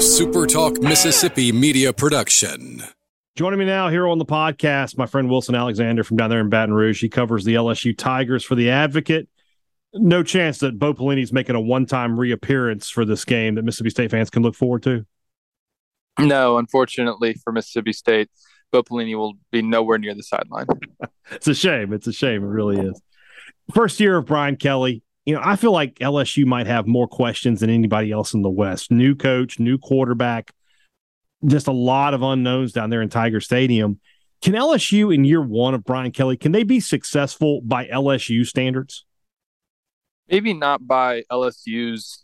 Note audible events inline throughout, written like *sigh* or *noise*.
SuperTalk Mississippi media production. Joining me now here on the podcast, my friend Wilson Alexander from down there in Baton Rouge. He covers the LSU Tigers for the Advocate. No chance that Bo Pelini's making a one-time reappearance for this game that Mississippi State fans can look forward to. No, unfortunately for Mississippi State, Bo Pelini will be nowhere near the sideline. *laughs* it's a shame. It's a shame. It really is. First year of Brian Kelly you know, I feel like LSU might have more questions than anybody else in the West. New coach, new quarterback, just a lot of unknowns down there in Tiger Stadium. Can LSU in year one of Brian Kelly, can they be successful by LSU standards? Maybe not by LSU's,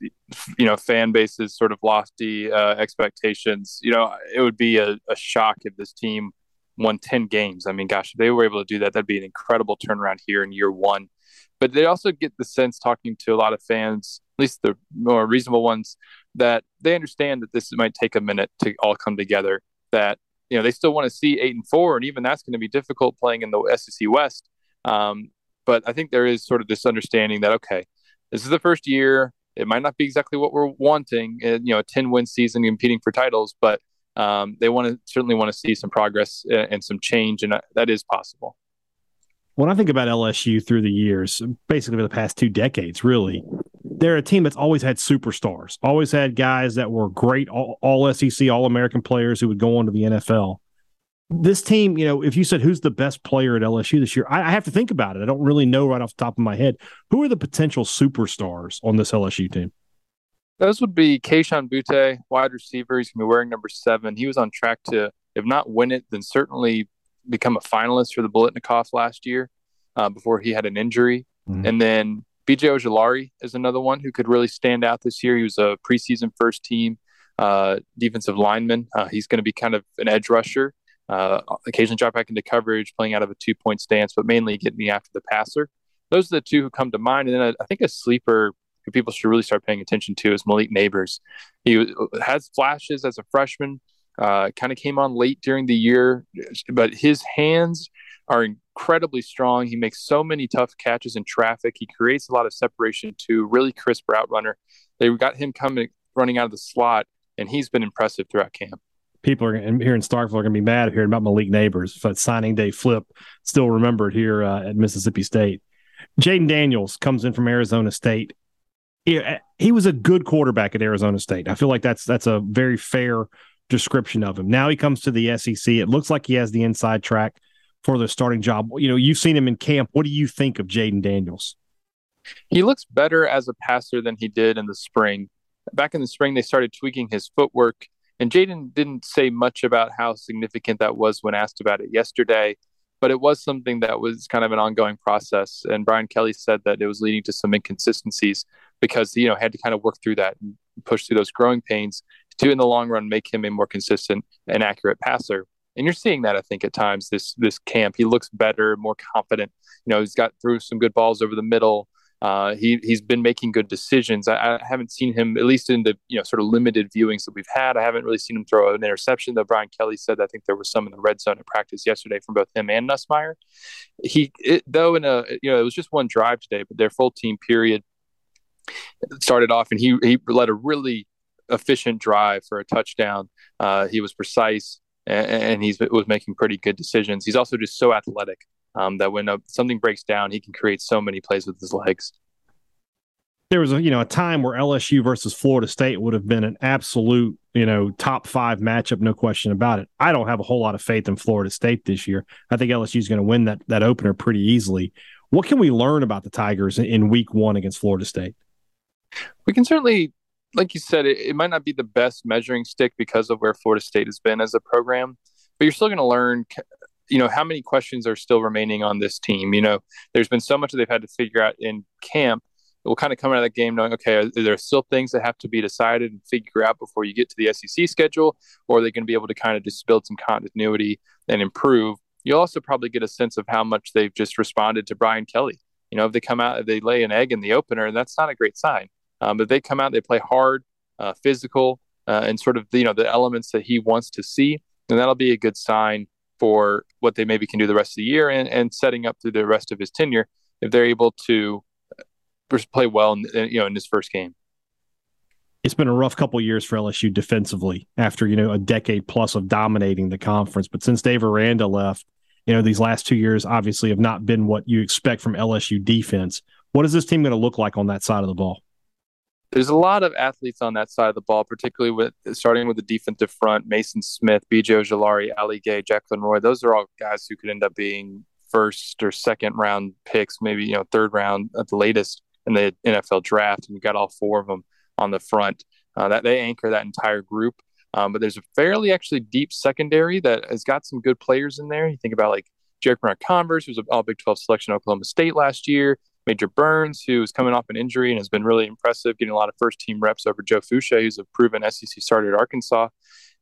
you know, fan base's sort of lofty uh, expectations. You know, it would be a, a shock if this team won 10 games. I mean, gosh, if they were able to do that, that'd be an incredible turnaround here in year one but they also get the sense talking to a lot of fans, at least the more reasonable ones, that they understand that this might take a minute to all come together. That you know they still want to see eight and four, and even that's going to be difficult playing in the SEC West. Um, but I think there is sort of this understanding that okay, this is the first year. It might not be exactly what we're wanting, you know, a ten win season competing for titles, but um, they want to certainly want to see some progress and some change, and that is possible when I think about LSU through the years, basically for the past two decades, really, they're a team that's always had superstars, always had guys that were great, all, all SEC, all American players who would go on to the NFL. This team, you know, if you said who's the best player at LSU this year, I, I have to think about it. I don't really know right off the top of my head. Who are the potential superstars on this LSU team? Those would be Kayshon Boutte, wide receiver. He's going to be wearing number seven. He was on track to, if not win it, then certainly become a finalist for the Biletnikoff last year uh, before he had an injury. Mm-hmm. And then BJ Ojulari is another one who could really stand out this year. He was a preseason first team uh, defensive lineman. Uh, he's going to be kind of an edge rusher, uh, occasionally drop back into coverage, playing out of a two point stance, but mainly getting after the passer. Those are the two who come to mind. And then I, I think a sleeper who people should really start paying attention to is Malik Nabers. He has flashes as a freshman, uh, kind of came on late during the year, but his hands are incredibly strong. He makes so many tough catches in traffic. He creates a lot of separation too. Really crisp route runner. They got him coming running out of the slot, and he's been impressive throughout camp. People are here in Starkville are going to be mad hearing about Malik Nabers, but signing day flip still remembered here uh, at Mississippi State. Jayden Daniels comes in from Arizona State. He, he was a good quarterback at Arizona State. I feel like that's that's a very fair description of him. Now he comes to the SEC. It looks like he has the inside track for the starting job. You know, you've seen him in camp. What do you think of Jayden Daniels? He looks better as a passer than he did in the spring. Back in the spring, they started tweaking his footwork, and Jayden didn't say much about how significant that was when asked about it yesterday. But it was something that was kind of an ongoing process. And Brian Kelly said that it was leading to some inconsistencies because, you know, had to kind of work through that and push through those growing pains to, in the long run, make him a more consistent and accurate passer and you're seeing that I think at times this this camp he looks better, more confident. You know, he's got through some good balls over the middle. Uh, he he's been making good decisions. I, I, haven't seen him, at least in the you know sort of limited viewings that we've had. I haven't really seen him throw an interception. Though Brian Kelly said I think there was some in the red zone at practice yesterday from both him and Nussmeier. He it, though in a you know it was just one drive today, but their full team period started off and he he led a really efficient drive for a touchdown. Uh, he was precise and, and he was making pretty good decisions. He's also just so athletic um, that when a, something breaks down, he can create so many plays with his legs. There was a you know a time where LSU versus Florida State would have been an absolute you know top five matchup, no question about it. I don't have a whole lot of faith in Florida State this year. I think LSU is going to win that that opener pretty easily. What can we learn about the Tigers in, in Week One against Florida State? We can certainly like you said, it, it might not be the best measuring stick because of where Florida State has been as a program, but you're still going to learn you know how many questions are still remaining on this team. You know there's been so much that they've had to figure out in camp we will kind of come out of that game knowing okay are there still things that have to be decided and figure out before you get to the sec schedule or are they going to be able to kind of just build some continuity and improve? You'll also probably get a sense of how much they've just responded to brian kelly. You know if they come out if they lay an egg in the opener and that's not a great sign um, but they come out, they play hard, uh, physical, uh, and sort of you know the elements that he wants to see, and that'll be a good sign for what they maybe can do the rest of the year and, and setting up through the rest of his tenure if they're able to uh, play well in, you know in his first game. it's been a rough couple years for LSU defensively after you know a decade plus of dominating the conference. But since Dave Aranda left, you know these last two years obviously have not been what you expect from LSU defense. What is this team going to look like on that side of the ball? There's a lot of athletes on that side of the ball, particularly with starting with the defensive front: Maason Smith, B.J. Ojulari, Ali Gaye, Jaquelin Roy. Those are all guys who could end up being first or second round picks, maybe you know third round at the latest in the NFL draft. And you got all four of them on the front. Uh, that they anchor that entire group. Um, but there's a fairly actually deep secondary that has got some good players in there. You think about like Jarrick Bernard-Converse, who's an All Big 12 selection Oklahoma State last year. Major Burns, who's coming off an injury and has been really impressive, getting a lot of first team reps over Joe Foucha, who's a proven SEC starter at Arkansas.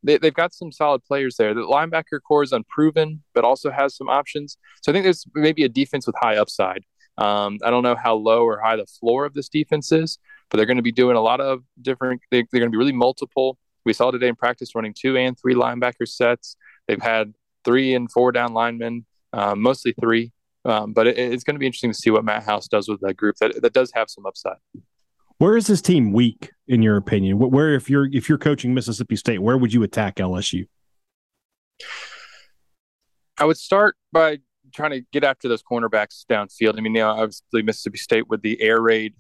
They, have got some solid players there. The linebacker corps is unproven, but also has some options. So I think there's maybe a defense with high upside. Um, I don't know how low or high the floor of this defense is, but they're going to be doing a lot of different. They, are going to be really multiple. We saw today in practice running two and three linebacker sets. They've had three and four down linemen, um, mostly three. Um, but it, it's going to be interesting to see what Matt House does with that group that, that does have some upside. Where is this team weak, in your opinion? Where, if you're if you're coaching Mississippi State, where would you attack LSU? I would start by trying to get after those cornerbacks downfield. I mean, you know, obviously Mississippi State with the air raid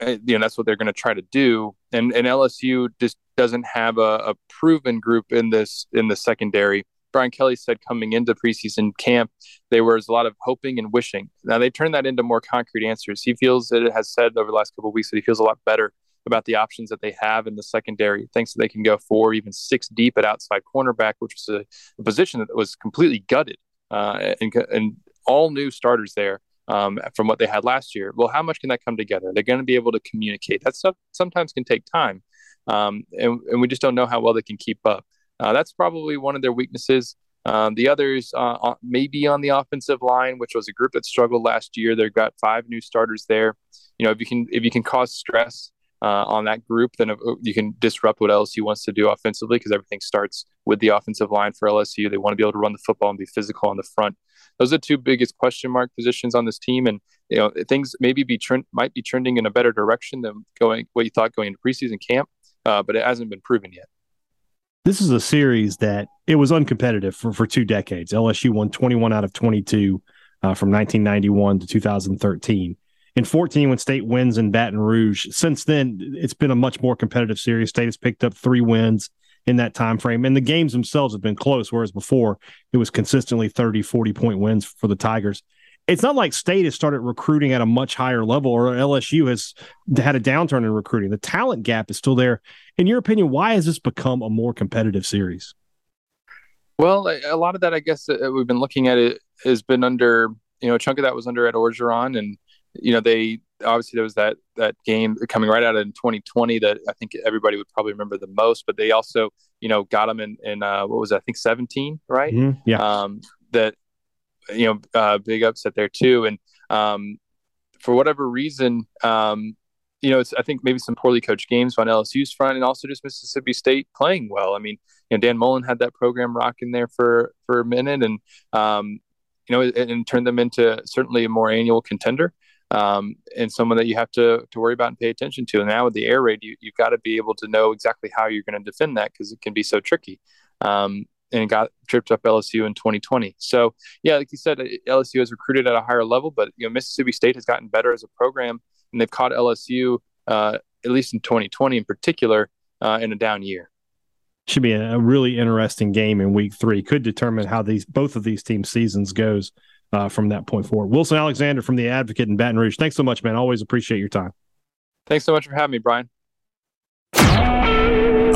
uh, you know that's what they're going to try to do and and LSU just doesn't have a, a, proven group in this in the secondary Brian Kelly said coming into preseason camp there was a lot of hoping and wishing now they turned that into more concrete answers he feels that it has said over the last couple of weeks that he feels a lot better about the options that they have in the secondary thinks that they can go four even six deep at outside cornerback which was a, a position that was completely gutted uh, and, and all new starters there um, from what they had last year. Well, how much can that come together? They're going to be able to communicate. That stuff sometimes can take time, um, and, and, we just don't know how well they can keep up. Uh, that's probably one of their weaknesses. Um, the others uh, maybe on the offensive line, which was a group that struggled last year. They've got five new starters there. You know, if you can if you can cause stress uh, on that group, then you can disrupt what LSU wants to do offensively because everything starts with the offensive line for LSU. They want to be able to run the football and be physical on the front those are the two biggest question mark positions on this team. And you know things maybe be trend might be trending in a better direction than going what you thought going into preseason camp, uh, but it hasn't been proven yet. This is a series that it was uncompetitive for, for two decades. LSU won 21 out of 22 uh, from 1991 to 2013. In 14, when State wins in Baton Rouge, since then it's been a much more competitive series. State has picked up three wins in that time frame. And the games themselves have been close, whereas before it was consistently 30, 40 point wins for the Tigers. It's not like State has started recruiting at a much higher level or LSU has had a downturn in recruiting. The talent gap is still there. In your opinion, why has this become a more competitive series? Well, a lot of that, I guess, uh, we've been looking at it has been under, you know, a chunk of that was under Ed Orgeron. And, you know, they obviously there was that that game coming right out in 2020 that I think everybody would probably remember the most. But they also, you know, got them in in uh, what was it, I think 17, right? Mm-hmm. Yeah. Um, that you know, uh, big upset there too. And um, for whatever reason, um, you know, it's I think maybe some poorly coached games on LSU's front, and also just Mississippi State playing well. I mean, you know, Dan Mullen had that program rocking there for for a minute, and um, you know, and, and turned them into certainly a more annual contender um, and someone that you have to to worry about and pay attention to. And now with the air raid, you, you've got to be able to know exactly how you're going to defend that because it can be so tricky. Um, and got tripped up LSU in 2020. So yeah, like you said, LSU has recruited at a higher level, but you know Mississippi State has gotten better as a program, and they've caught LSU uh, at least in 2020 in particular uh, in a down year. Should be a really interesting game in Week Three. Could determine how these both of these teams' seasons goes uh, from that point forward. Wilson Alexander from the Advocate in Baton Rouge. Thanks so much, man. Always appreciate your time. Thanks so much for having me, Brian.